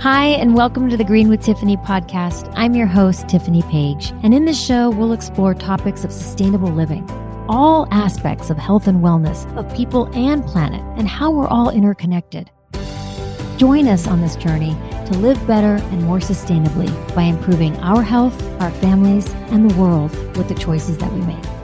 Hi, and welcome to the Green with Tiffany podcast. I'm your host, Tiffany Page, and in this show, we'll explore topics of sustainable living, all aspects of health and wellness of people and planet, and how we're all interconnected. Join us on this journey to live better and more sustainably by improving our health, our families, and the world with the choices that we make.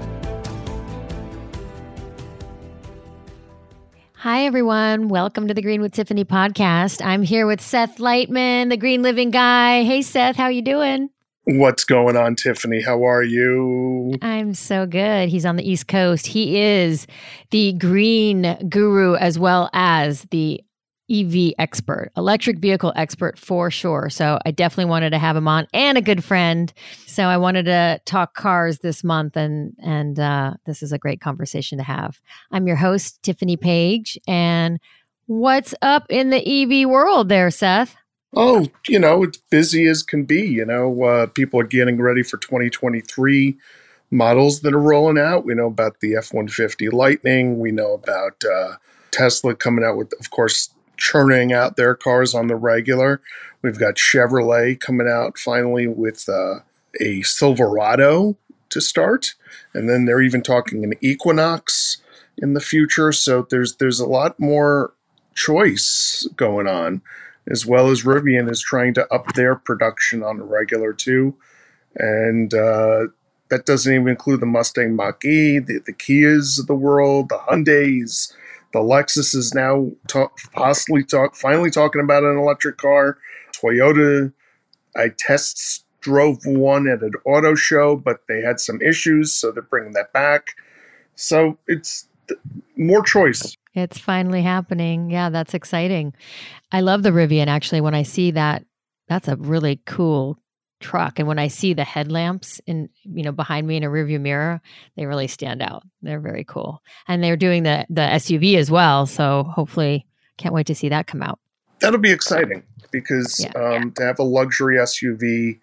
Hi, everyone. Welcome to the Green with Tiffany podcast. I'm here with Seth Leitman, the Green Living Guy. Hey, Seth, how you doing? What's going on, Tiffany? How are you? I'm so good. He's on the East Coast. He is the green guru as well as the EV expert, electric vehicle expert for sure. So I definitely wanted to have him on and a good friend. So I wanted to talk cars this month and and uh, this is a great conversation to have. I'm your host Tiffany Page and what's up in the EV world there, Seth? Oh, you know, it's busy as can be, you know, uh, people are getting ready for 2023 models that are rolling out. We know about the F-150 Lightning, we know about uh, Tesla coming out with of course churning out their cars on the regular. We've got Chevrolet coming out finally with uh, a Silverado to start, and then they're even talking an Equinox in the future. So there's there's a lot more choice going on, as well as Rivian is trying to up their production on the regular too, and uh, that doesn't even include the Mustang Mach-E, the, the Kias of the world, the Hyundais the Lexus is now talk, possibly talk, finally talking about an electric car. Toyota, I test drove one at an auto show, but they had some issues, so they're bringing that back. So it's more choice. It's finally happening. Yeah, that's exciting. I love the Rivian actually. When I see that, that's a really cool truck and when i see the headlamps in you know behind me in a rearview mirror they really stand out. They're very cool. And they're doing the the suv as well so hopefully can't wait to see that come out. That'll be exciting because yeah. Um, to have a luxury suv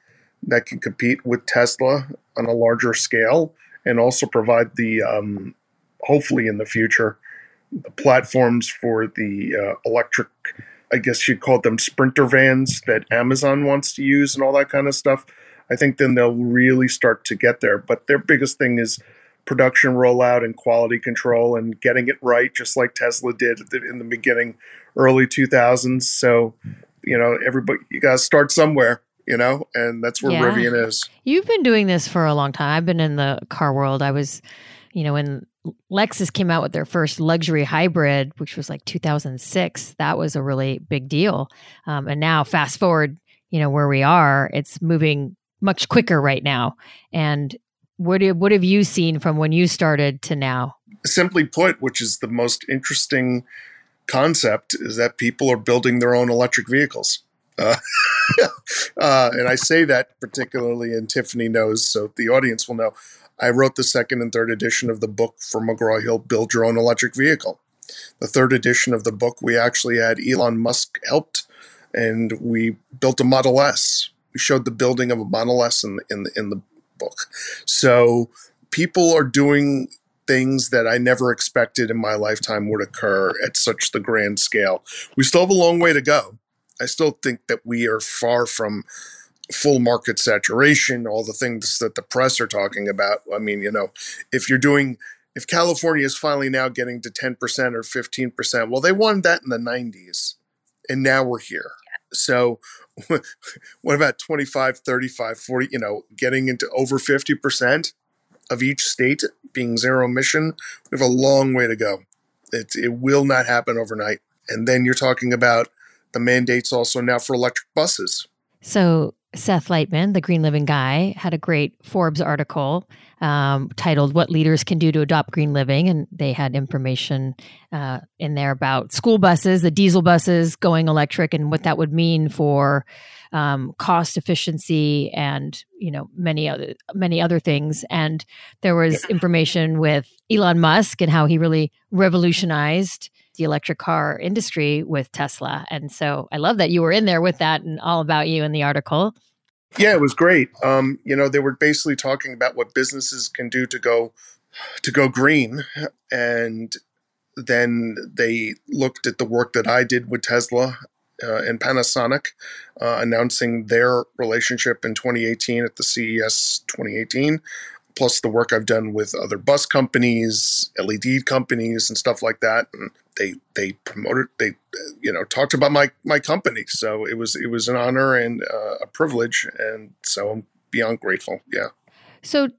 that can compete with tesla on a larger scale and also provide the um, hopefully in the future the platforms for the uh, electric I guess you call them sprinter vans that Amazon wants to use and all that kind of stuff. I think then they'll really start to get there. But their biggest thing is production rollout and quality control and getting it right, just like Tesla did in the beginning, early 2000s. So, you know, everybody, you got to start somewhere, you know, and that's where yeah. Rivian is. You've been doing this for a long time. I've been in the car world. I was, you know, in Lexus came out with their first luxury hybrid, which was like 2006. That was a really big deal. Um, and now, fast forward, you know, where we are, it's moving much quicker right now. And what what have you seen from when you started to now? Simply put, which is the most interesting concept, is that people are building their own electric vehicles. Uh, uh, and I say that particularly, and Tiffany knows, so the audience will know. I wrote the second and third edition of the book for McGraw Hill Build Your Own Electric Vehicle. The third edition of the book, we actually had Elon Musk helped, and we built a Model S. We showed the building of a Model S in, in, in the book. So people are doing things that I never expected in my lifetime would occur at such the grand scale. We still have a long way to go. I still think that we are far from full market saturation, all the things that the press are talking about. I mean, you know, if you're doing, if California is finally now getting to 10% or 15%, well, they won that in the 90s and now we're here. So what about 25, 35, 40, you know, getting into over 50% of each state being zero emission? We have a long way to go. It, it will not happen overnight. And then you're talking about the mandates also now for electric buses. So Seth Leitman, the Green Living guy, had a great Forbes article um, titled "What Leaders Can Do to Adopt Green Living," and they had information uh, in there about school buses, the diesel buses going electric, and what that would mean for um, cost efficiency and you know many other many other things. And there was information with Elon Musk and how he really revolutionized the electric car industry with Tesla. And so I love that you were in there with that and all about you in the article. Yeah, it was great. Um, you know, they were basically talking about what businesses can do to go to go green, and then they looked at the work that I did with Tesla uh, and Panasonic uh, announcing their relationship in 2018 at the CES 2018, plus the work I've done with other bus companies, LED companies, and stuff like that. And they they promoted they you know talked about my my company, so it was it was an honor and uh, a privilege, and so I'm beyond grateful. Yeah. So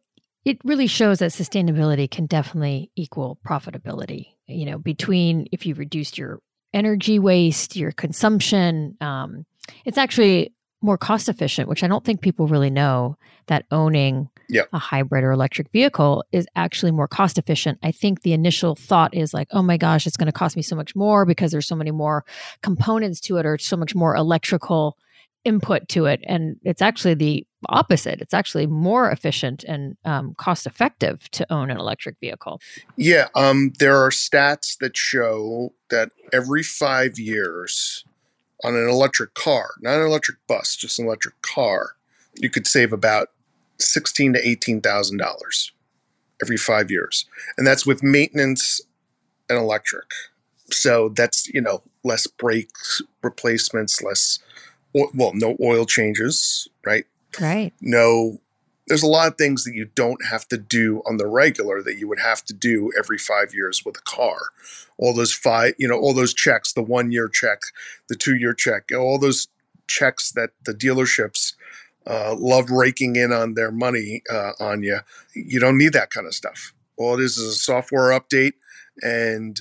it really shows that sustainability can definitely equal profitability. You know, between if you reduced your energy waste, your consumption, um, it's actually more cost efficient, which I don't think people really know that owning yep. a hybrid or electric vehicle is actually more cost efficient. I think the initial thought is like, oh my gosh, it's going to cost me so much more because there's so many more components to it or so much more electrical input to it. And it's actually the opposite. It's actually more efficient and um, cost effective to own an electric vehicle. Yeah. Um, there are stats that show that every five years on an electric car, not an electric bus, just an electric car, you could save about sixteen to eighteen thousand dollars every five years, and that's with maintenance and electric. So that's you know less brakes replacements, less well, no oil changes, right? Right. No, there's a lot of things that you don't have to do on the regular that you would have to do every five years with a car. All those five, you know, all those checks, the one year check, the two year check, all those checks that the dealerships uh, love raking in on their money uh, on you. You don't need that kind of stuff. All it is is a software update, and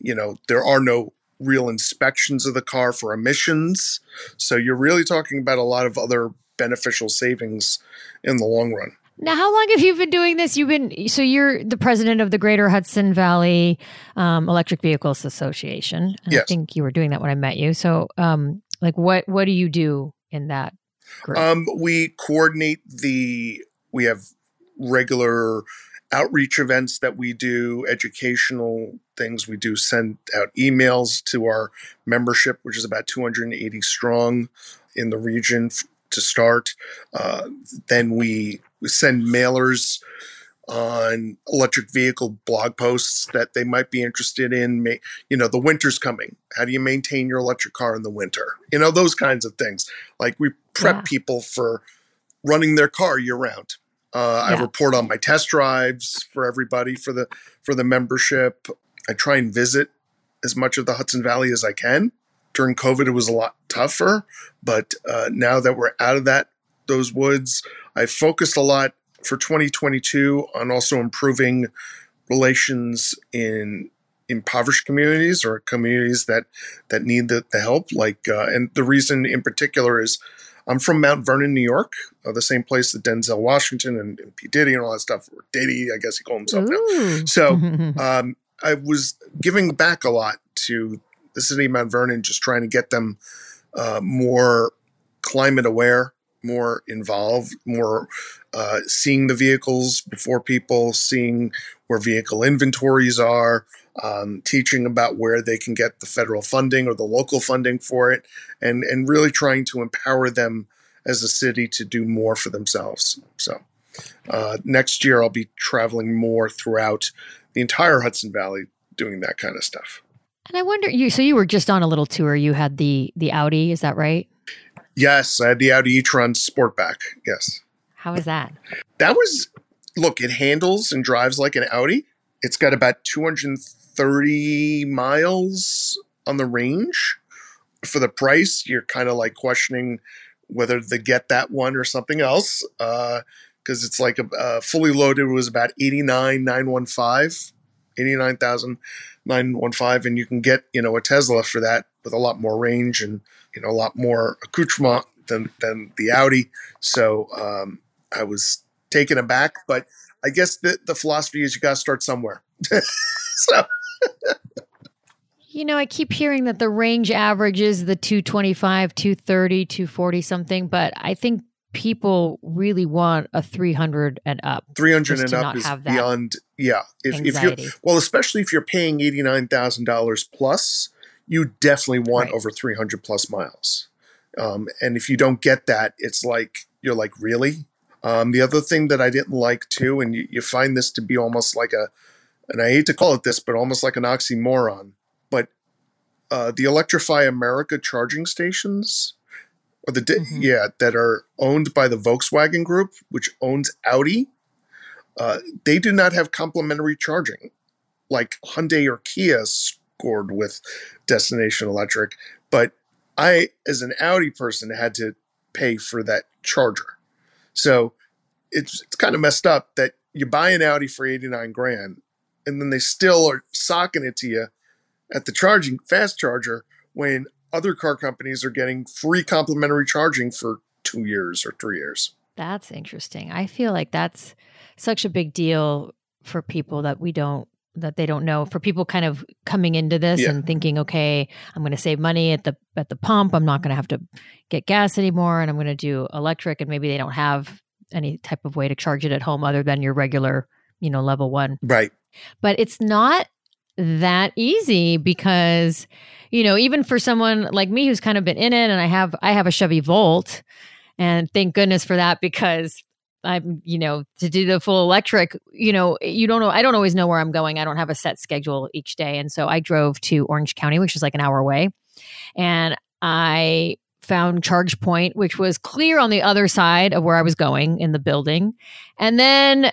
you know there are no real inspections of the car for emissions. So you're really talking about a lot of other beneficial savings in the long run. Now, how long have you been doing this? You've been so you're the president of the Greater Hudson Valley um, Electric Vehicles Association. Yes. I think you were doing that when I met you. So, um, like, what what do you do in that group? Um, we coordinate the. We have regular outreach events that we do, educational things. We do send out emails to our membership, which is about 280 strong in the region to start. Uh, then we, we send mailers on electric vehicle blog posts that they might be interested in. You know, the winter's coming. How do you maintain your electric car in the winter? You know, those kinds of things. Like we prep yeah. people for running their car year round. Uh, yeah. I report on my test drives for everybody for the for the membership. I try and visit as much of the Hudson Valley as I can. During COVID, it was a lot tougher, but uh, now that we're out of that those woods, I focused a lot for 2022 on also improving relations in impoverished communities or communities that that need the, the help. Like, uh, and the reason in particular is I'm from Mount Vernon, New York, uh, the same place that Denzel Washington and, and P. Diddy and all that stuff, or Diddy, I guess he called himself Ooh. now. So um, I was giving back a lot to the city of Mount Vernon, just trying to get them uh, more climate aware, more involved, more uh, seeing the vehicles before people, seeing where vehicle inventories are, um, teaching about where they can get the federal funding or the local funding for it, and and really trying to empower them as a city to do more for themselves. So uh, next year I'll be traveling more throughout the entire Hudson Valley doing that kind of stuff. And I wonder you so you were just on a little tour. You had the the Audi, is that right? Yes, I had the Audi e-tron Sportback. Yes. How was that? That was look, it handles and drives like an Audi. It's got about 230 miles on the range. For the price, you're kind of like questioning whether to get that one or something else. Uh, because it's like a, uh, fully loaded was about 89,915, 89,915. And you can get, you know, a Tesla for that with a lot more range and, you know, a lot more accoutrement than, than the Audi. So um, I was taken aback, but I guess the, the philosophy is you got to start somewhere. so. You know, I keep hearing that the range average is the 225, 230, 240 something, but I think people really want a 300 and up. 300 and up is beyond, yeah. If, if you well, especially if you're paying $89,000 plus, you definitely want right. over 300 plus miles. Um, and if you don't get that, it's like, you're like, really? Um, the other thing that I didn't like too, and you, you find this to be almost like a, and I hate to call it this, but almost like an oxymoron. But uh, the Electrify America charging stations, or the Mhm. yeah that are owned by the Volkswagen Group, which owns Audi. Uh, they do not have complementary charging, like Hyundai or Kia scored with Destination Electric. But I, as an Audi person, had to pay for that charger. So it's it's kind of messed up that you buy an Audi for eighty nine grand, and then they still are socking it to you at the charging fast charger when other car companies are getting free complimentary charging for two years or three years. That's interesting. I feel like that's such a big deal for people that we don't that they don't know for people kind of coming into this Yeah. and thinking okay i'm going to save money at the at the pump i'm not going to have to get gas anymore and i'm going to do electric and maybe they don't have any type of way to charge it at home other than your regular you know level 1 Right. but it's not that easy because you know even for someone like me who's kind of been in it and i have i have a chevy volt and thank goodness for that because i'm you know to do the full electric you know you don't know i don't always know where i'm going. I don't have a set schedule each day. And so i drove to orange county which is like an hour away. And i found ChargePoint which was clear on the other side of where i was going in the building. And then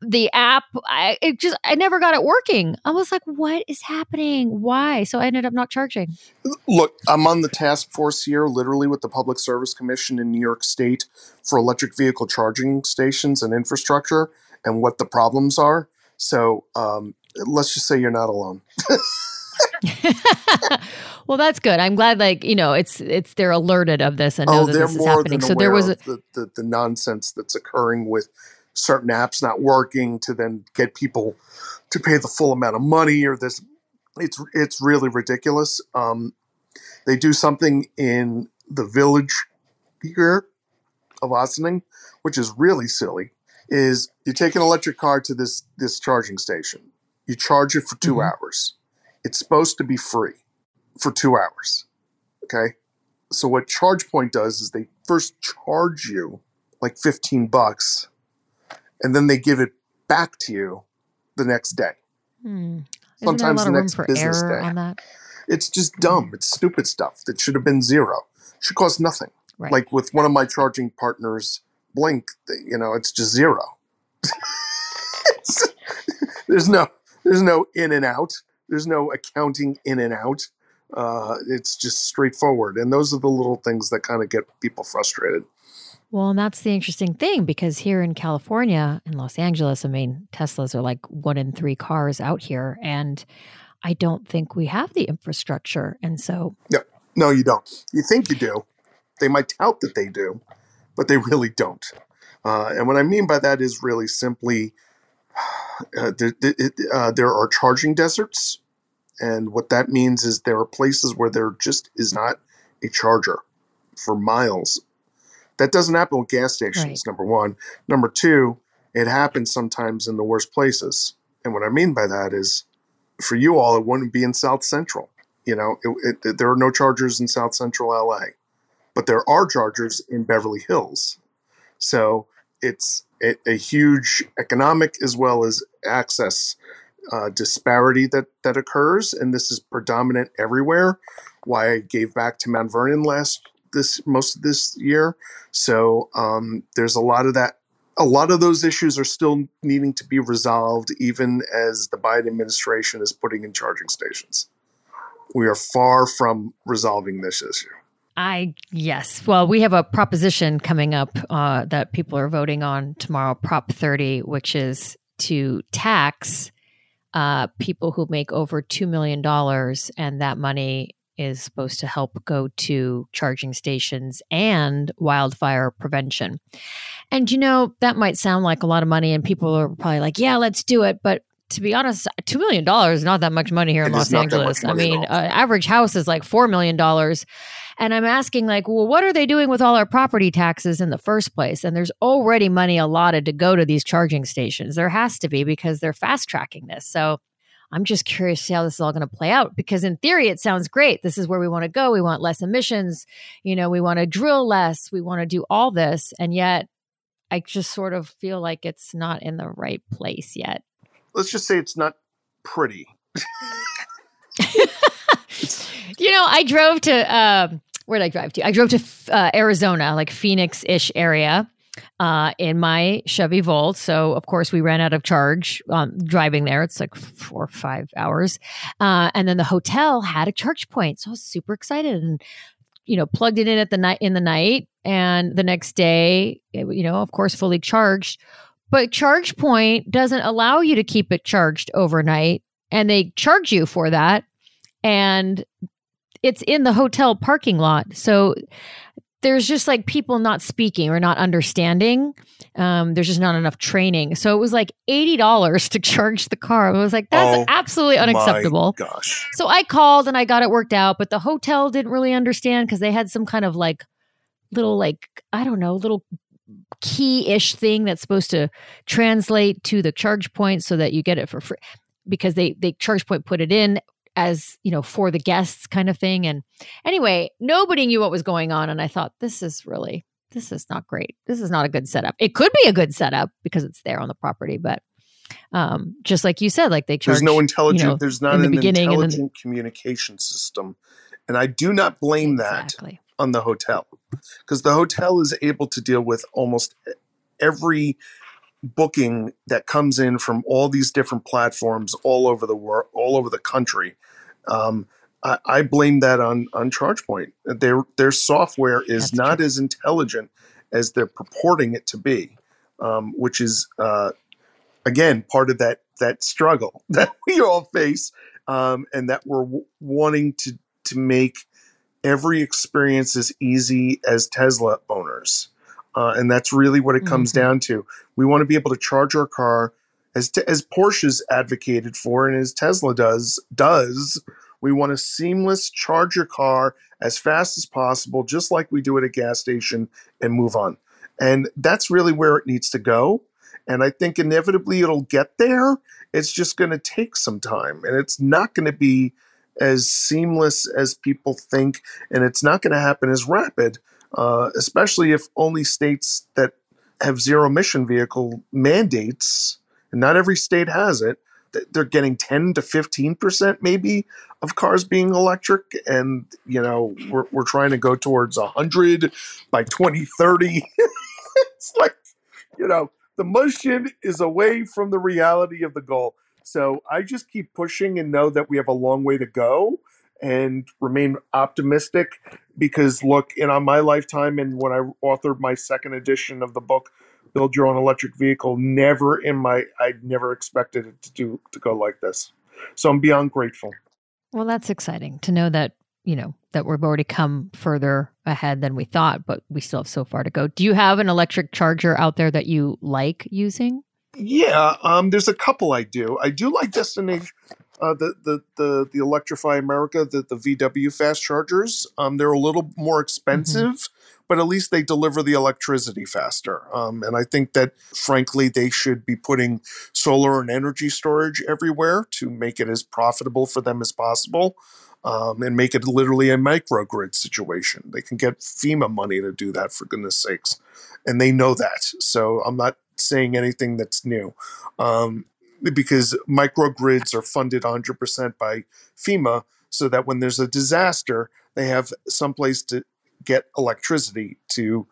the app I it just I never got it working. I was like, what is happening? Why? So I ended up not charging. Look, I'm on the task force here, literally with the Public Service Commission in New York State for electric vehicle charging stations and infrastructure and what the problems are. So um, let's just say you're not alone. well, that's good. I'm glad like, you know, it's it's they're alerted of this and know oh, that they're this is more happening. than So there was a of the, the, the nonsense that's occurring with certain apps not working to then get people to pay the full amount of money or this. It's it's really ridiculous. Um, they do something in the village here of Ossining, which is really silly. Is you take an electric car to this this charging station, you charge it for 2 Mhm. hours. It's supposed to be free for two hours. Okay, so what ChargePoint does is they first charge you like 15 bucks and then they give it back to you the next day. hmm. Isn't there a Sometimes the next business day. It's just dumb. It's stupid stuff that should have been zero. Should cost nothing. Right. Like with one of my charging partners, Blink, you know, it's just zero. It's- there's no there's no in and out. There's no accounting in and out. Uh, it's just straightforward. And those are the little things that kind of get people frustrated. Well, and that's the interesting thing because here in California, in Los Angeles, I mean, Teslas are like one in three cars out here. And I don't think we have the infrastructure. And so, No, no, you don't. You think you do. They might tout that they do, but they really don't. Uh, and what I mean by that is really simply uh, there, uh, there are charging deserts. And what that means is there are places where there just is not a charger for miles. That doesn't happen with gas stations, Right. number one. Number two, it happens sometimes in the worst places. And what I mean by that is for you all, it wouldn't be in South Central. You know, it, it, there are no chargers in South Central LA, but there are chargers in Beverly Hills. So it's a, a huge economic as well as access uh, disparity that that occurs, and this is predominant everywhere. Why I gave back to Mount Vernon last this most of this year. So um, there's a lot of that. A lot of those issues are still needing to be resolved, even as the Biden administration is putting in charging stations. We are far from resolving this issue. I, yes. Well, we have a proposition coming up uh, that people are voting on tomorrow, Prop 30, which is to tax uh, people who make over $2 million. And that money is supposed to help go to charging stations and wildfire prevention. And, you know, that might sound like a lot of money, and people are probably like, yeah, let's do it. But to be honest, $2 million is not that much money here in It Los Angeles. I mean, an average house is like $4 million. And I'm asking, like, well, what are they doing with all our property taxes in the first place? And there's already money allotted to go to these charging stations. There has to be because they're fast tracking this. So I'm just curious to see how this is all going to play out because, in theory, it sounds great. This is where we want to go. We want less emissions. You know, we want to drill less. We want to do all this. And yet, I just sort of feel like it's not in the right place yet. Let's just say it's not pretty. you know, I drove to um, where did I drive to? I drove to uh, Arizona, like Phoenix ish area. Uh, in my Chevy Volt. So, of course, we ran out of charge um, driving there. It's like four or five hours. Uh, and then the hotel had a charge point. So I was super excited and, you know, plugged it in at the night in the night. And the next day, you know, of course, fully charged. But ChargePoint doesn't allow you to keep it charged overnight. And they charge you for that. And it's in the hotel parking lot. So there's just like people not speaking or not understanding. Um, there's just not enough training. So it was like $80 to charge the car. I was like, that's oh, absolutely unacceptable. gosh. So I called and I got it worked out, but the hotel didn't really understand because they had some kind of like little, like, I don't know, little key ish thing that's supposed to translate to the charge point so that you get it for free because they, they ChargePoint put it in as you know for the guests kind of thing. And anyway nobody knew what was going on. And i thought this is really this is not great. This is not a good setup. It could be a good setup because it's there on the property but um just like you said like they charge there's no intelligent you know, there's not the an intelligent the, communication system. And i do not blame exactly. that on the hotel because the hotel is able to deal with almost every booking that comes in from all these different platforms all over the world, all over the country. Um, I, I, blame that on on ChargePoint. Their their software is That's not true. as intelligent as they're purporting it to be, um, which is uh, again part of that that struggle that we all face, um, and that we're w- wanting to to make every experience as easy as Tesla owners. Uh, and that's really what it comes mm-hmm. down to. We want to be able to charge our car as t- as Porsche's advocated for, and as Tesla does does. We want a seamless charge your car as fast as possible, just like we do at a gas station, and move on. And that's really where it needs to go. And I think inevitably it'll get there. It's just going to take some time, and it's not going to be as seamless as people think, and it's not going to happen as rapid uh, especially if only states that have zero emission vehicle mandates, and not every state has it, they're getting 10 to 15% maybe of cars being electric. And you know we're, we're trying to go towards 100 by 2030 it's like you know the motion is away from the reality of the goal. So i just keep pushing and know that we have a long way to go and remain optimistic because look in on my lifetime and when i authored my second edition of the book build your own electric vehicle never in my i never expected it to do to go like this so i'm beyond grateful well that's exciting to know that you know that we've already come further ahead than we thought but we still have so far to go do you have an electric charger out there that you like using yeah um there's a couple i do i do like destination uh, the, the the the Electrify America, the the VW fast chargers. Um, they're a little more mm-hmm. expensive, mm-hmm. But at least they deliver the electricity faster. Um, and I think that, frankly, they should be putting solar and energy storage everywhere to make it as profitable for them as possible. Um, and make it literally a microgrid situation. They can get FEMA money to do that, for goodness sakes. And they know that. So I'm not saying anything that's new. Um, because microgrids are funded 100% by FEMA so that when there's a disaster, they have someplace to get electricity to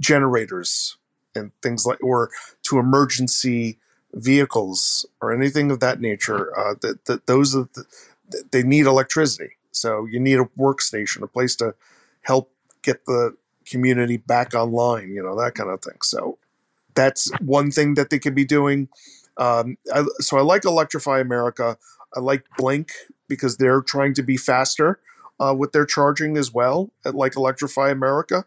generators and things like, or to emergency vehicles or anything of that nature. Uh, that, that those are the, they need electricity. So you need a workstation, a place to help get the community back online, you know, that kind of thing. So that's one thing that they could be doing. Um, I, so I like Electrify America. I like Blink because they're trying to be faster uh, with their charging as well, at like Electrify America.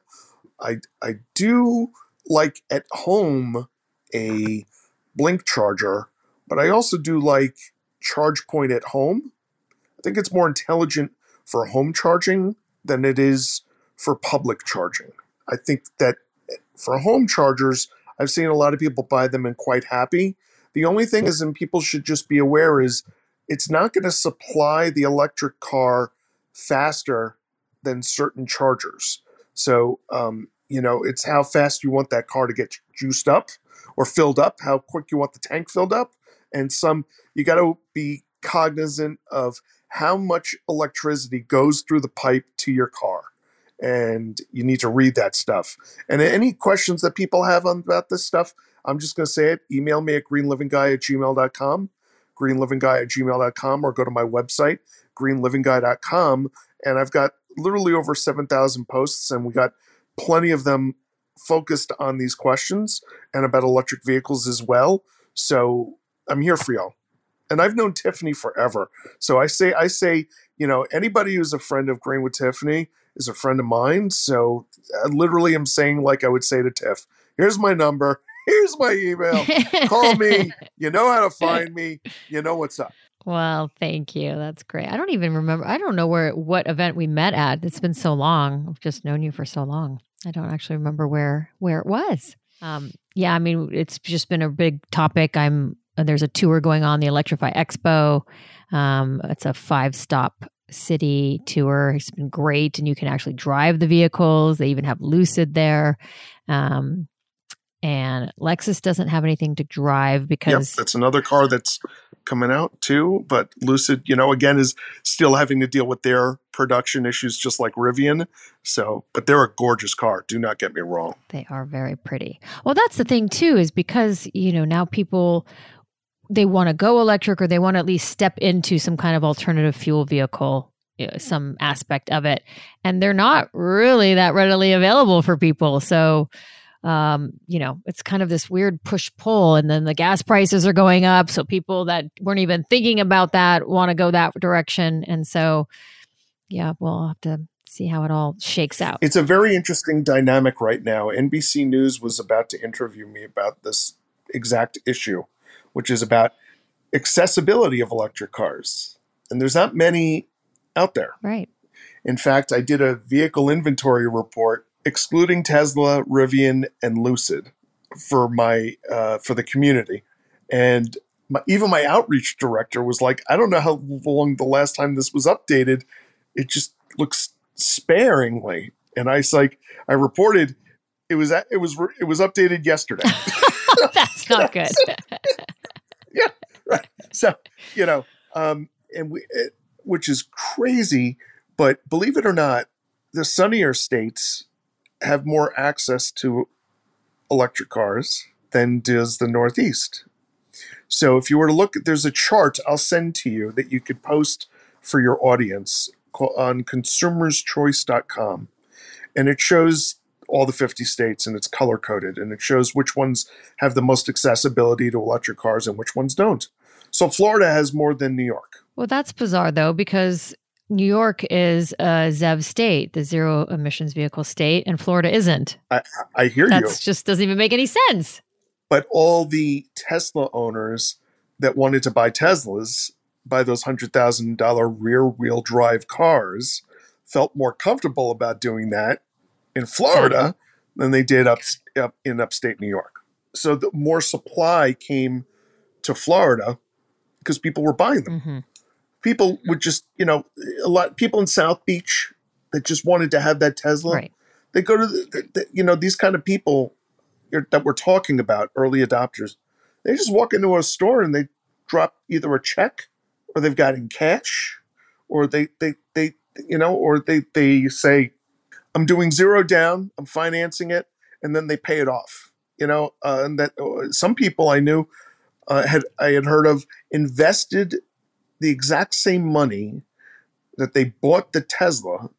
I I do like at home a Blink charger, but I also do like ChargePoint at home. I think it's more intelligent for home charging than it is for public charging. I think that for home chargers, I've seen a lot of people buy them and quite happy. The only thing is, and people should just be aware, is it's not going to supply the electric car faster than certain chargers. So, um, you know, it's how fast you want that car to get juiced up or filled up, how quick you want the tank filled up. And some, you got to be cognizant of how much electricity goes through the pipe to your car. And you need to read that stuff. And any questions that people have on, about this stuff, I'm just going to say it. Email me at greenlivingguy at gmail.com, greenlivingguy at gmail.com, or go to my website, greenlivingguy.com. And I've got literally over 7,000 posts, and we got plenty of them focused on these questions and about electric vehicles as well. So I'm here for y'all and I've known Tiffany forever. So I say, I say, you know, anybody who's a friend of Green with Tiffany is a friend of mine. So literally I literally am saying, like I would say to Tiff, here's my number, here's my email, call me. You know how to find me. You know what's up. Well, thank you. That's great. I don't even remember. I don't know where what event we met at. It's been so long. I've just known you for so long. I don't actually remember where where it was. Um, yeah, I mean, it's just been a big topic. I'm there's a tour going on, the Electrify Expo. Um, it's a five stop city tour. It's been great, and you can actually drive the vehicles. They even have Lucid there. Um, and Lexus doesn't have anything to drive because yep, that's another car that's coming out too. But Lucid, you know, again is still having to deal with their production issues, just like Rivian. So, but they're a gorgeous car. Do not get me wrong. They are very pretty. Well, that's the thing too, is because you know now people they want to go electric or they want to at least step into some kind of alternative fuel vehicle you know, some aspect of it and they're not really that readily available for people so um, you know it's kind of this weird push pull and then the gas prices are going up so people that weren't even thinking about that want to go that direction and so yeah we'll have to see how it all shakes out it's a very interesting dynamic right now nbc news was about to interview me about this exact issue which is about accessibility of electric cars. And there's not many out there. Right. In fact, I did a vehicle inventory report excluding Tesla, Rivian, and Lucid for my uh, for the community, and my, even my outreach director was like, "I don't know how long the last time this was updated. It just looks sparingly." And I like, I reported it was it was it was updated yesterday. That's not good. yeah, right. So you know, um, and we, it, which is crazy, but believe it or not, the sunnier states have more access to electric cars than does the Northeast. So if you were to look, there's a chart I'll send to you that you could post for your audience on consumerschoice.com. And it shows all the 50 states and it's color coded and it shows which ones have the most accessibility to electric cars and which ones don't. So Florida has more than New York. Well, that's bizarre though, because New York is a ZEV state, the zero emissions vehicle state, and Florida isn't. I, I hear That's you. That just doesn't even make any sense. But all the Tesla owners that wanted to buy Teslas, buy those $100,000 rear wheel drive cars, felt more comfortable about doing that in Florida than they did up, up in upstate New York. So the more supply came to Florida because people were buying them. Mm-hmm. People would just, you know, a lot people in South Beach that just wanted to have that Tesla. Right. They go to the, the, you know these kind of people that we're talking about, early adopters. They just walk into a store and they drop either a check or they've got in cash or they they they you know or they they say I'm doing zero down, I'm financing it, and then they pay it off. You know, uh, and that uh, some people I knew uh, had I had heard of invested the exact same money that they bought the Tesla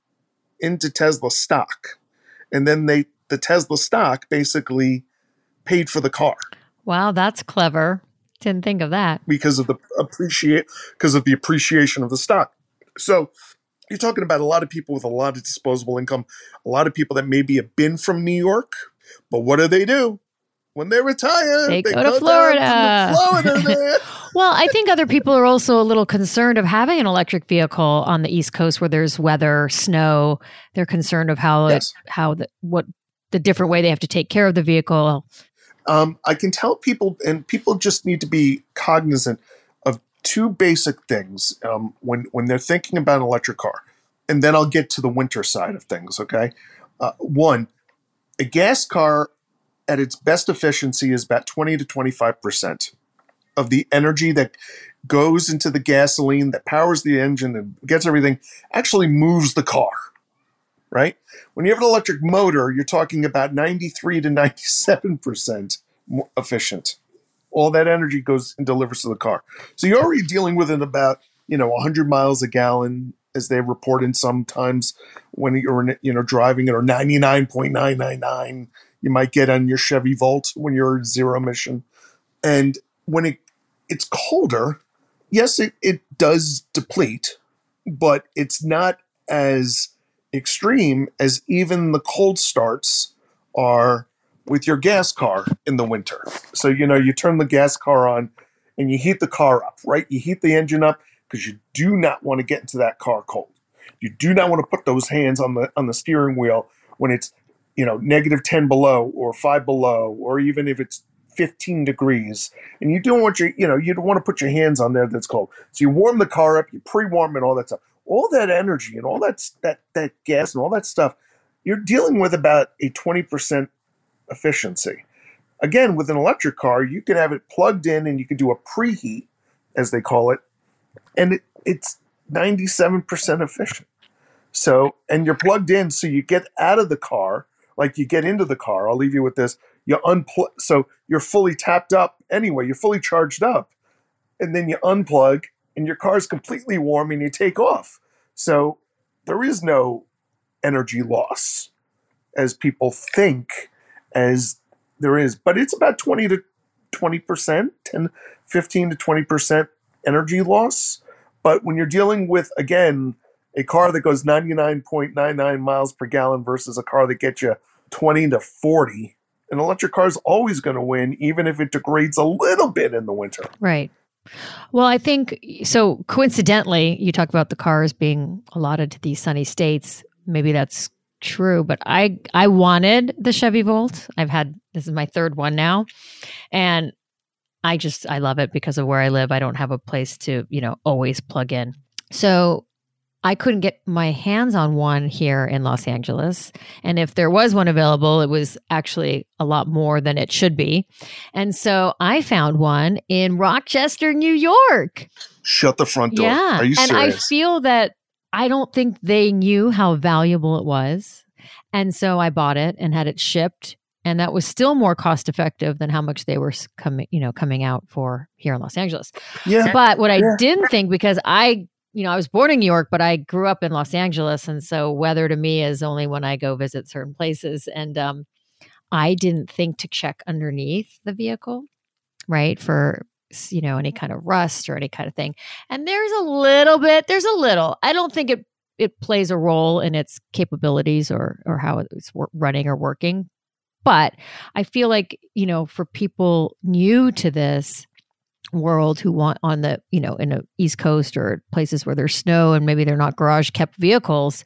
into Tesla stock, and then they the Tesla stock basically paid for the car. Wow, that's clever. Didn't think of that because of the appreciate because of the appreciation of the stock. So you're talking about a lot of people with a lot of disposable income, a lot of people that maybe have been from New York, but what do they do? When they retire, they, they go, go, to Florida. Florida well, I think other people are also a little concerned of having an electric vehicle on the East Coast where there's weather, snow. They're concerned of how yes. it, how the what the different way they have to take care of the vehicle. Um, I can tell people, and people just need to be cognizant of two basic things um, when when they're thinking about an electric car, and then I'll get to the winter side of things. Okay, uh, one, a gas car at its best efficiency is about twenty to twenty five percent of the energy that goes into the gasoline that powers the engine and gets everything actually moves the car, right? When you have an electric motor, you're talking about 93 to 97% efficient. All that energy goes and delivers to the car. So you're already dealing with it about, you know, 100 miles a gallon as they report in sometimes when you're you know driving it or 99.999 you might get on your Chevy Volt when you're zero emission. And when it it's colder, yes, it, it does deplete, but it's not as extreme as even the cold starts are with your gas car in the winter. So, you know, you turn the gas car on and you heat the car up, right? You heat the engine up because you do not want to get into that car cold. You do not want to put those hands on the on the steering wheel when it's, you know, negative 10 below or 5 below or even if it's 15 degrees. And you don't want your you know you don't want to put your hands on there that's cold. So you warm the car up you pre-warm it all that stuff. All that energy and all that that that gas and all that stuff you're dealing with about a 20% efficiency. Again with an electric car you can have it plugged in and you can do a preheat as they call it and it, it's 97% efficient. So and you're plugged in so you get out of the car like you get into the car i'll leave you with this you unplug so you're fully tapped up anyway you're fully charged up and then you unplug and your car's completely warm and you take off. So there is no energy loss as people think as there is but it's about 20 to 20% 10 15 to 20% energy loss. But when you're dealing with again a car that goes 99.99 miles per gallon versus a car that gets you 20 to 40 an electric car is always going to win, even if it degrades a little bit in the winter. Right. Well, I think so. Coincidentally, you talk about the cars being allotted to these sunny states. Maybe that's true, but I I wanted the Chevy Volt. I've had this is my third one now, and I just I love it because of where I live. I don't have a place to you know always plug in. So I couldn't get my hands on one here in Los Angeles. And if there was one available, it was actually a lot more than it should be. And so I found one in Rochester, New York. Shut the front door. Yeah. Are you and serious? I feel that I don't think they knew how valuable it was. And so I bought it and had it shipped. And that was still more cost effective than how much they were coming, you know, coming out for here in Los Angeles. Yeah. But what I Yeah. didn't think, because I you know, I was born in New York, but I grew up in Los Angeles, and so weather to me is only when I go visit certain places. And um, I didn't think to check underneath the vehicle, right, for you know any kind of rust or any kind of thing. And there's a little bit. There's a little. I don't think it it plays a role in its capabilities or or how it's running or working. But I feel like you know, for people new to this, world who want on the you know in a east coast or places where there's snow and maybe they're not garage kept vehicles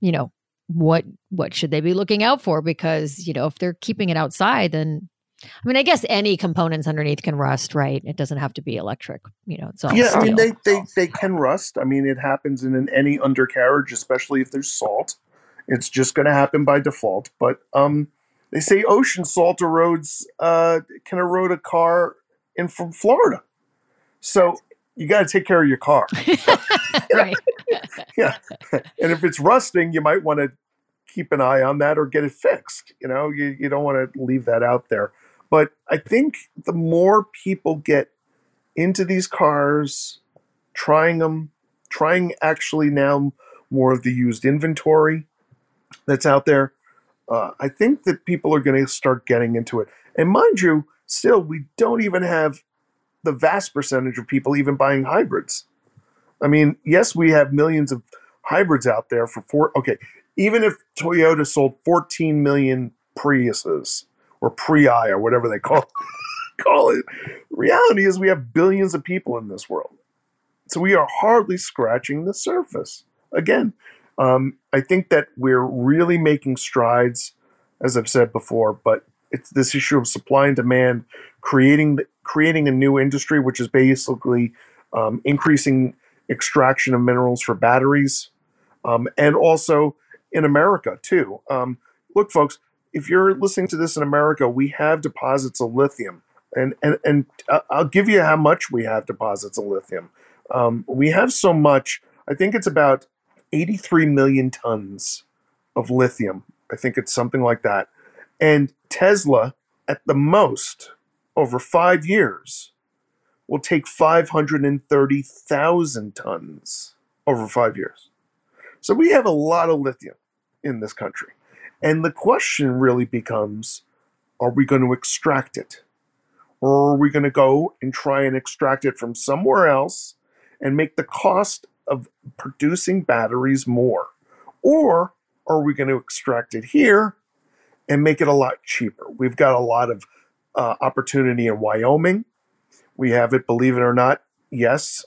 you know what what should they be looking out for because you know if they're keeping it outside then i mean i guess any components underneath can rust right it doesn't have to be electric you know it's all yeah, I mean they, they they can rust. I mean it happens in an, any undercarriage, especially if there's salt. It's just going to happen by default. But um, they say ocean salt erodes uh, can erode a car in from Florida. So you got to take care of your car. right yeah, and if it's rusting, you might want to keep an eye on that or get it fixed. You know, you, you don't want to leave that out there. But I think the more people get into these cars, trying them, trying actually now more of the used inventory that's out there, uh, I think that people are going to start getting into it. And mind you, still, we don't even have the vast percentage of people even buying hybrids. I mean, yes, we have millions of hybrids out there for four. Okay, even if Toyota sold 14 million Priuses or Prii or whatever they call call it, reality is we have billions of people in this world. So we are hardly scratching the surface. Again, um, I think that we're really making strides, as I've said before, but it's this issue of supply and demand, creating creating a new industry, which is basically um, increasing extraction of minerals for batteries, um, and also in America too. Um, look, folks, if you're listening to this in America, we have deposits of lithium And and and I'll give you how much we have deposits of lithium. Um, we have so much. I think it's about 83 million tons of lithium. I think it's something like that. And Tesla, at the most, over five years, will take 530,000 tons over five years. So we have a lot of lithium in this country. And the question really becomes are we going to extract it? Or are we going to go and try and extract it from somewhere else and make the cost of producing batteries more? Or are we going to extract it here and make it a lot cheaper? We've got a lot of uh, opportunity in Wyoming. We have it, believe it or not, yes,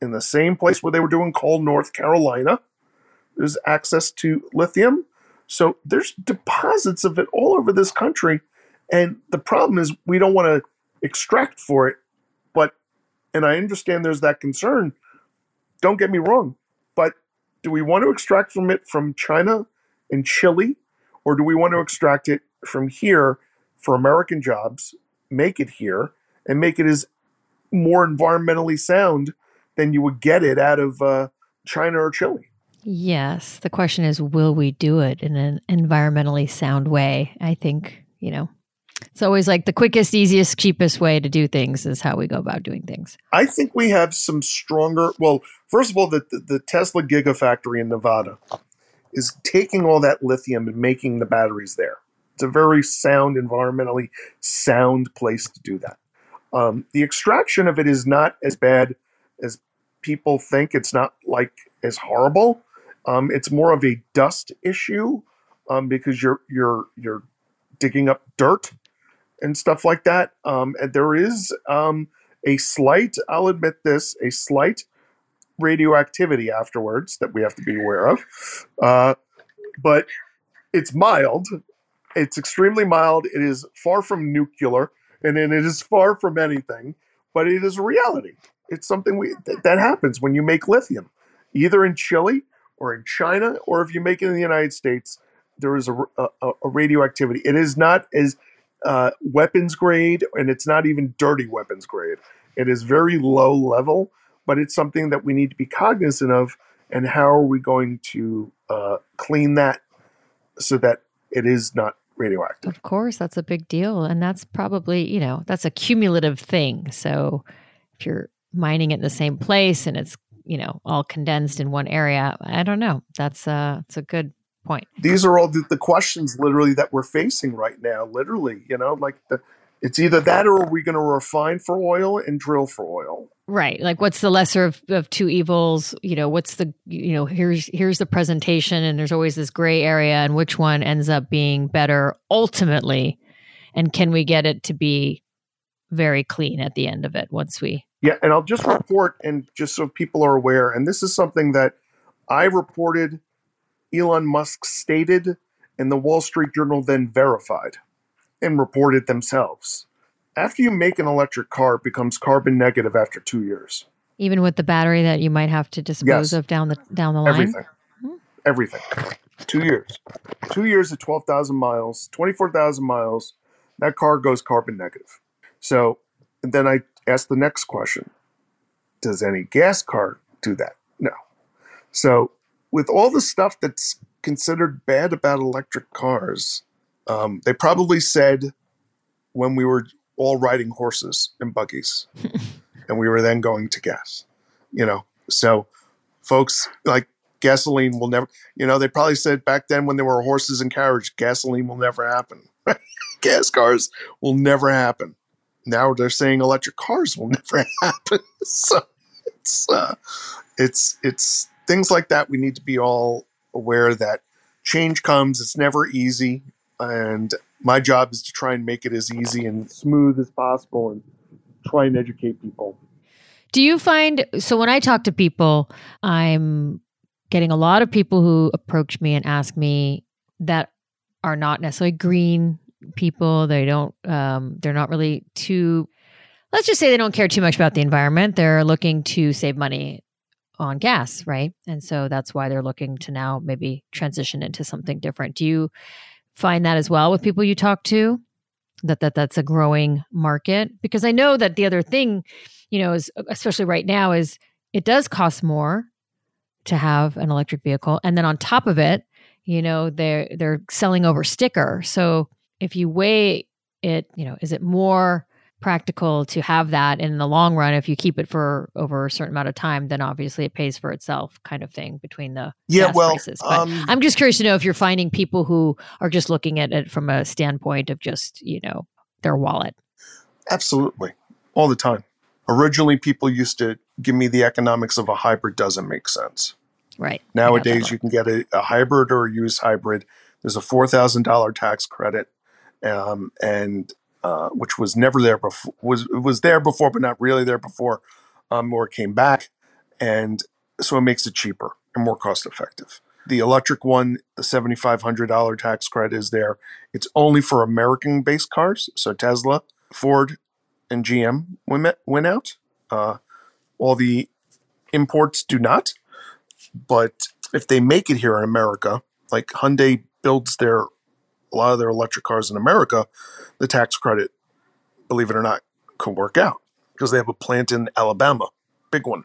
in the same place where they were doing coal, North Carolina. There's access to lithium. So there's deposits of it all over this country. And the problem is we don't want to extract for it. But, and I understand there's that concern. Don't get me wrong. But do we want to extract from it from China and Chile? Or do we want to extract it from here for American jobs, make it here, and make it as more environmentally sound than you would get it out of uh, China or Chile? Yes. The question is, will we do it in an environmentally sound way? I think, you know, it's always like the quickest, easiest, cheapest way to do things is how we go about doing things. I think we have some stronger. Well, first of all, the, the, the Tesla Gigafactory in Nevada is taking all that lithium and making the batteries there. It's a very sound, environmentally sound place to do that. Um, the extraction of it is not as bad as people think. It's not like as horrible. Um, it's more of a dust issue um, because you're you're you're digging up dirt and stuff like that. Um, and there is um, a slight, I'll admit this, a slight radioactivity afterwards that we have to be aware of. Uh, but it's mild. It's extremely mild. It is far from nuclear, and it is far from anything. But it is a reality. It's something we that happens when you make lithium, either in Chile or in China, or if you make it in the United States, there is a, a, a radioactivity. It is not as uh, weapons grade, and it's not even dirty weapons grade. It is very low level, but it's something that we need to be cognizant of. And how are we going to uh, clean that so that it is not radioactive? Of course, that's a big deal. And that's probably, you know, that's a cumulative thing. So if you're mining it in the same place and it's you know all condensed in one area i don't know that's uh it's a good point these are all the, the, questions literally that we're facing right now literally you know like the, it's either that or are we going to refine for oil and drill for oil? Right like what's the lesser of, of two evils? You know what's the you know here's here's the presentation and there's always this gray area and which one ends up being better ultimately? And can we get it to be very clean at the end of it once we yeah, and I'll just report, and just so people are aware, and this is something that I reported, Elon Musk stated, and the Wall Street Journal then verified and report it themselves. After you make an electric car, it becomes carbon negative after two years. Even with the battery that you might have to dispose yes. of down the down the line. Everything. Mm-hmm. Everything. Two years. Two years at twelve thousand miles, twenty four thousand miles. That car goes carbon negative. So then I ask the next question Does any gas car do that? No. So, with all the stuff that's considered bad about electric cars, um, they probably said when we were all riding horses and buggies and we were then going to gas, you know. So, folks, like gasoline will never, you know, they probably said back then when there were horses and carriage, gasoline will never happen. gas cars will never happen now they're saying electric cars will never happen. so it's uh, it's it's things like that. We need to be all aware that change comes. It's never easy, and my job is to try and make it as easy and smooth as possible, and try and educate people. Do you find so when I talk to people, I'm getting a lot of people who approach me and ask me that are not necessarily green people. They don't, um, they're not really too, let's just say they don't care too much about the environment. They're looking to save money on gas, right? And so that's why they're looking to now maybe transition into something different. Do you find that as well with people you talk to? that that that's a growing market because I know that the other thing, you know, is especially right now is it does cost more to have an electric vehicle, and then on top of it, you know, they're they're selling over sticker. So if you weigh it, you know, is it more practical to have that in the long run if you keep it for over a certain amount of time then obviously it pays for itself kind of thing between the yeah well prices. But um, i'm just curious to know if you're finding people who are just looking at it from a standpoint of just you know their wallet. Absolutely. All the time. Originally people used to give me the economics of a hybrid doesn't make sense. Right. Nowadays you can get a, a hybrid or a used hybrid. There's a $4000 tax credit um, and uh, which was never there before was was there before but not really there before um, or came back and so it makes it cheaper and more cost effective the electric one the $7500 tax credit is there. It's only for american based cars so tesla ford and gm went, went out. Uh, all the imports do not but if they make it here in america like hyundai builds their a lot of their electric cars in America, the tax credit, believe it or not, could work out because they have a plant in Alabama, big one.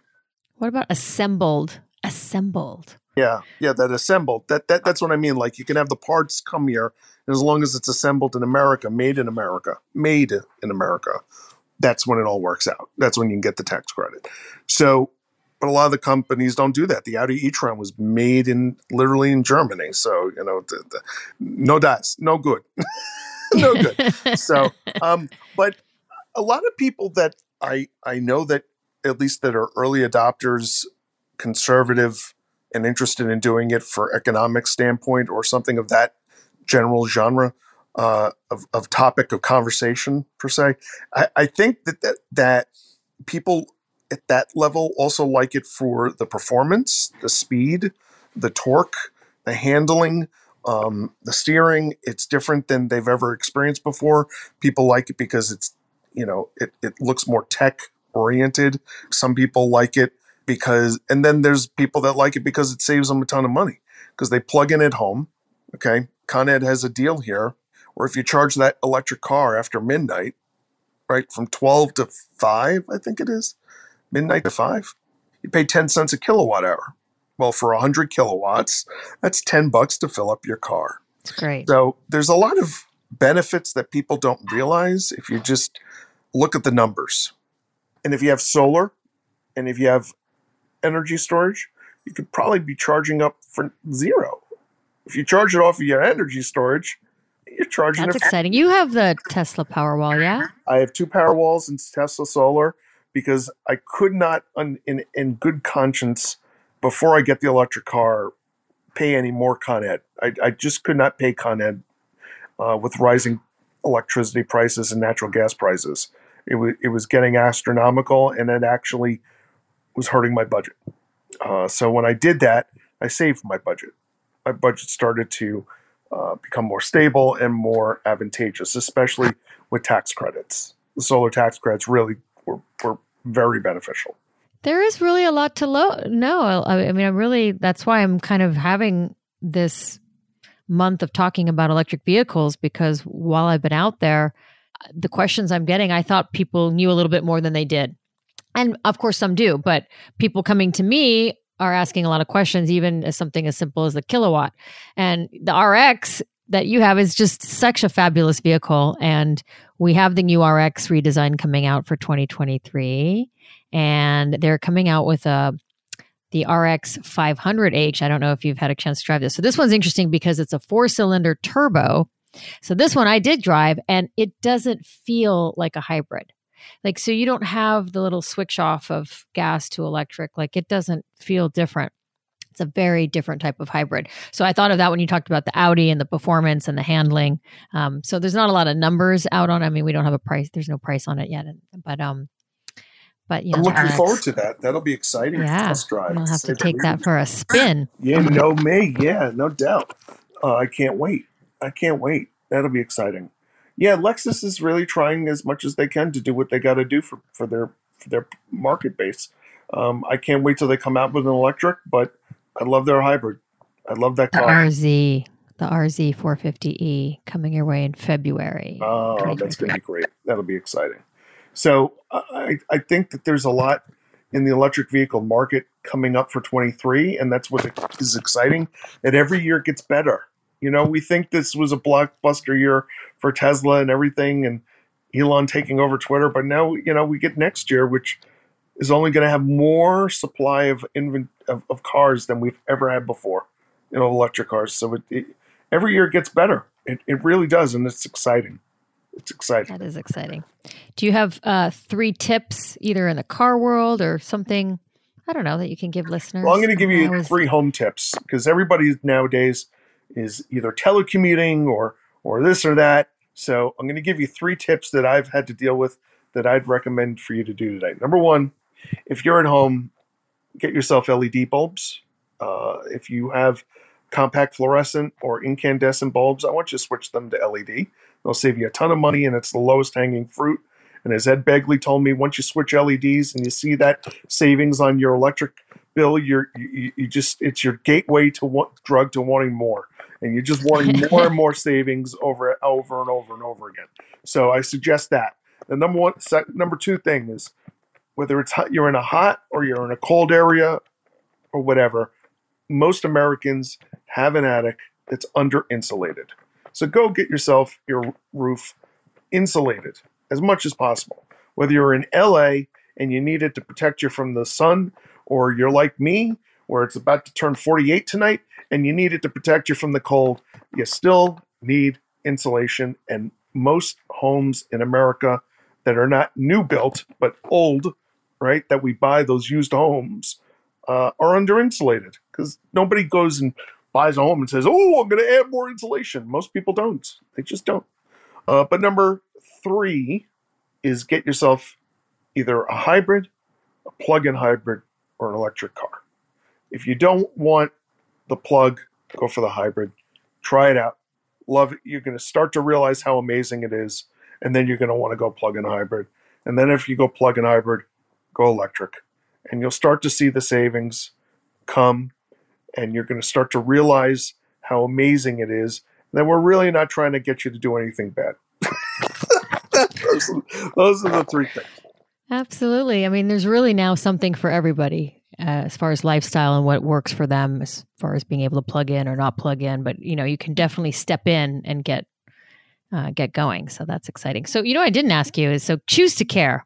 What about assembled? Assembled. Yeah, yeah, that assembled. That that that's what I mean. Like you can have the parts come here, and as long as it's assembled in America, made in America, made in America, that's when it all works out. That's when you can get the tax credit. So but a lot of the companies don't do that. The Audi e-tron was made in literally in Germany, so you know, the, the, no dice, no good, no good. so, um, but a lot of people that I I know that at least that are early adopters, conservative, and interested in doing it for economic standpoint or something of that general genre uh, of, of topic of conversation per se. I, I think that, that that people at that level also like it for the performance, the speed, the torque, the handling, um, the steering. It's different than they've ever experienced before. People like it because it's, you know, it, it looks more tech oriented. Some people like it because, and then there's people that like it because it saves them a ton of money because they plug in at home. Okay. Con Ed has a deal here where if you charge that electric car after midnight, right, from 12 to 5, I think it is, midnight to five. You pay 10 cents a kilowatt hour. Well, for 100 kilowatts, that's 10 bucks to fill up your car. It's great. So there's a lot of benefits that people don't realize if you just look at the numbers. And if you have solar and if you have energy storage, you could probably be charging up for zero. If you charge it off of your energy storage, you're charging. That's exciting. You have the Tesla Powerwall, yeah? I have two Powerwalls and Tesla Solar because I could not, in, in good conscience, before I get the electric car, pay any more Con Ed. I, I just could not pay Con Ed uh, with rising electricity prices and natural gas prices. It was it was getting astronomical, and it actually was hurting my budget. Uh, so when I did that, I saved my budget. My budget started to uh, become more stable and more advantageous, especially with tax credits. The solar tax credits really were, were very beneficial. There is really a lot to lo- know. I mean, I'm really, that's why I'm kind of having this month of talking about electric vehicles because while I've been out there, the questions I'm getting, I thought people knew a little bit more than they did. And of course, some do, but people coming to me are asking a lot of questions, even as something as simple as the kilowatt. And the RX that you have is just such a fabulous vehicle. And we have the new RX redesign coming out for 2023. And they're coming out with a the RX 500H. I don't know if you've had a chance to drive this. So this one's interesting because it's a four cylinder turbo. So this one I did drive and it doesn't feel like a hybrid. Like, so you don't have the little switch off of gas to electric. Like, it doesn't feel different. It's a very different type of hybrid. So I thought of that when you talked about the Audi and the performance and the handling. Um, so there's not a lot of numbers out on. I mean, we don't have a price. There's no price on it yet. But um, but you know, I'm looking RX, forward to that. That'll be exciting. Yeah, test drive. I'll have to take that for a spin. yeah, no me. Yeah, no doubt. Uh, I can't wait. I can't wait. That'll be exciting. Yeah, Lexus is really trying as much as they can to do what they got to do for, for their for their market base. Um, I can't wait till they come out with an electric, but I love their hybrid. I love that car. The RZ, the RZ 450e coming your way in February. Oh, that's going to be great. That'll be exciting. So I, I think that there's a lot in the electric vehicle market coming up for 23, and that's what is exciting. That every year gets better. You know, we think this was a blockbuster year for Tesla and everything, and Elon taking over Twitter, but now you know we get next year, which is only going to have more supply of, invent- of, of cars than we've ever had before. You know, electric cars. So it, it every year it gets better. It, it really does, and it's exciting. It's exciting. That is exciting. Do you have uh, three tips, either in the car world or something? I don't know that you can give listeners. Well, I'm going to give you three home tips because everybody nowadays is either telecommuting or or this or that. So I'm going to give you three tips that I've had to deal with that I'd recommend for you to do today. Number one, if you're at home, get yourself LED bulbs. Uh, if you have compact fluorescent or incandescent bulbs, I want you to switch them to LED. They'll save you a ton of money, and it's the lowest hanging fruit. And as Ed Begley told me, once you switch LEDs and you see that savings on your electric bill, you're you, you just it's your gateway to what drug to wanting more, and you're just wanting more and more savings over over and over and over again. So I suggest that. The number one, number two thing is whether it's hot, you're in a hot or you're in a cold area or whatever, most Americans have an attic that's under insulated. So go get yourself your roof insulated as much as possible. Whether you're in LA and you need it to protect you from the sun, or you're like me, where it's about to turn 48 tonight and you need it to protect you from the cold, you still need insulation. And most homes in America that are not new built but old, right, that we buy those used homes, uh, are under insulated because nobody goes and buys a home and says, "Oh, I'm going to add more insulation." Most people don't; they just don't. Uh, but number three is get yourself either a hybrid, a plug-in hybrid, or an electric car. If you don't want the plug, go for the hybrid. Try it out. Love it. You're going to start to realize how amazing it is, and then you're going to want to go plug-in hybrid. And then if you go plug-in hybrid, go electric, and you'll start to see the savings come and you're going to start to realize how amazing it is. And then we're really not trying to get you to do anything bad. those, are the three things. Absolutely. I mean, there's really now something for everybody uh, as far as lifestyle and what works for them, as far as being able to plug in or not plug in. But you know, you can definitely step in and get uh, get going. So that's exciting. So you know, I didn't ask you is so choose to care.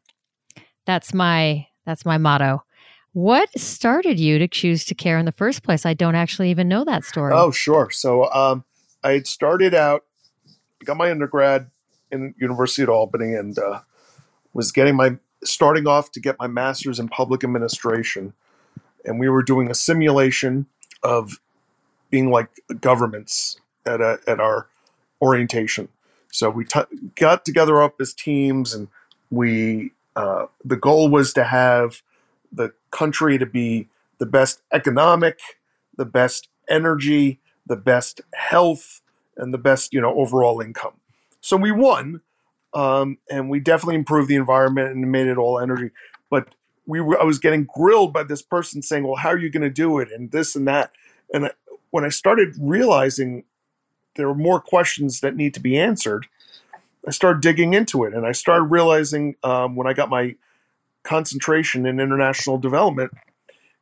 That's my that's my motto. What started you to choose to care in the first place? I don't actually even know that story. Oh, sure. So um, I had started out, got my undergrad in University at Albany, and uh, was getting my starting off to get my master's in public administration. And we were doing a simulation of being like governments at a, at our orientation. So we t- got together up as teams, and we uh, the goal was to have the country to be the best economic, the best energy, the best health, and the best you know overall income. So we won, um, and we definitely improved the environment and made it all energy. But we were, I was getting grilled by this person saying, "Well, how are you going to do it?" and this and that. And I, when I started realizing there are more questions that need to be answered, I started digging into it, and I started realizing um, when I got my concentration in international development,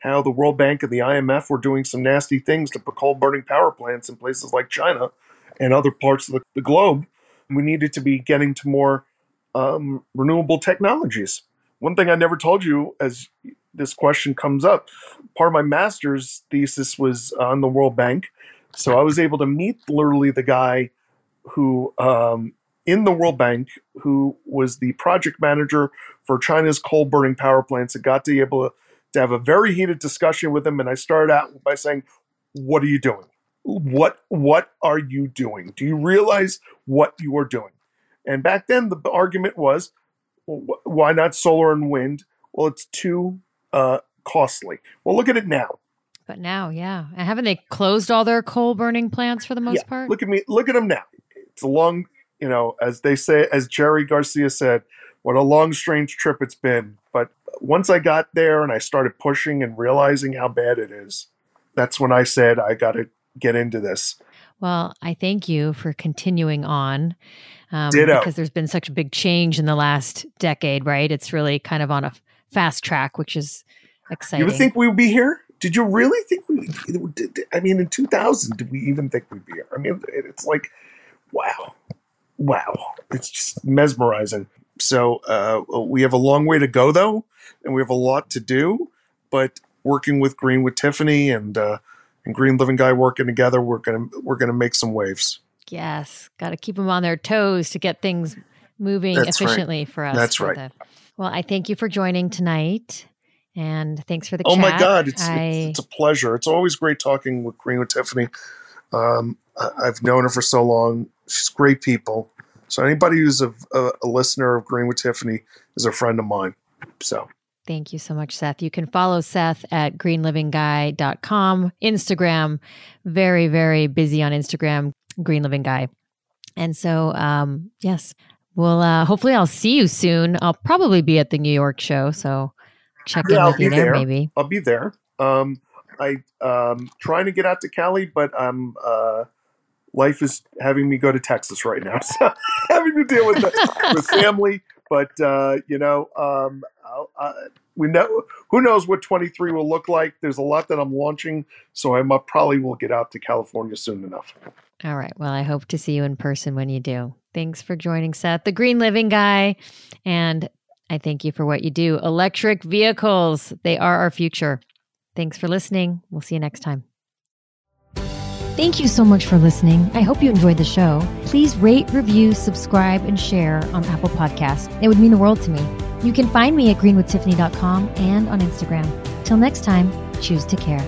how the World Bank and the IMF were doing some nasty things to coal burning power plants in places like China and other parts of the, the globe. We needed to be getting to more um, renewable technologies. One thing I never told you as this question comes up part of my master's thesis was on the World Bank. So I was able to meet literally the guy who um, in the World Bank who was the project manager for China's coal burning power plants and got to be able to, have a very heated discussion with him. And I started out by saying, What are you doing? What what are you doing? Do you realize what you are doing? And back then the argument was, well, why not solar and wind? Well, it's too uh, costly. Well, look at it now. But now, yeah, and haven't they closed all their coal burning plants for the most yeah. part? Look at me. Look at them now. It's a long you know, as they say, as Jerry Garcia said, what a long, strange trip it's been. But once I got there and I started pushing and realizing how bad it is, that's when I said, I got to get into this. Well, I thank you for continuing on. Um, Ditto. Because there's been such a big change in the last decade, right? It's really kind of on a fast track, which is exciting. You think we would be here? Did you really think we? I mean, in 2000, did we even think we'd be here? I mean, it's like, wow, wow, it's just mesmerizing. So uh, we have a long way to go, though, and we have a lot to do. But working with Green with Tiffany and uh, and Green Living Guy working together, we're gonna we're gonna make some waves. Yes, got to keep them on their toes to get things moving That's efficiently right. for us. That's right. The, well, I thank you for joining tonight. And thanks for the oh chat. my God, it's, I... it's, it's, a pleasure. It's always great talking with Green with Tiffany. Um, I, have known her for so long. She's great people. So anybody who's a, a, a listener of Green with Tiffany is a friend of mine. So Thank you so much, Seth. You can follow Seth at greenlivingguy.com, Instagram, very, very busy on Instagram, Green Living Guy. And so, um, yes, well, uh, hopefully I'll see you soon. I'll probably be at the New York show. So check yeah, in with you there, there, maybe. I'll be there. Um, I um trying to get out to Cali, but I'm uh, life is having me go to Texas right now, so having to deal with the, with family. But uh, you know, um, uh, we know who knows what 23 will look like. There's a lot that I'm launching, so I probably will get out to California soon enough. All right. Well, I hope to see you in person when you do. Thanks for joining, Seth, the Green Living Guy, and I thank you for what you do. Electric vehicles, they are our future. Thanks for listening. We'll see you next time. Thank you so much for listening. I hope you enjoyed the show. Please rate, review, subscribe, and share on Apple Podcasts. It would mean the world to me. You can find me at greenwithtiffany.com and on Instagram. Till next time, choose to care.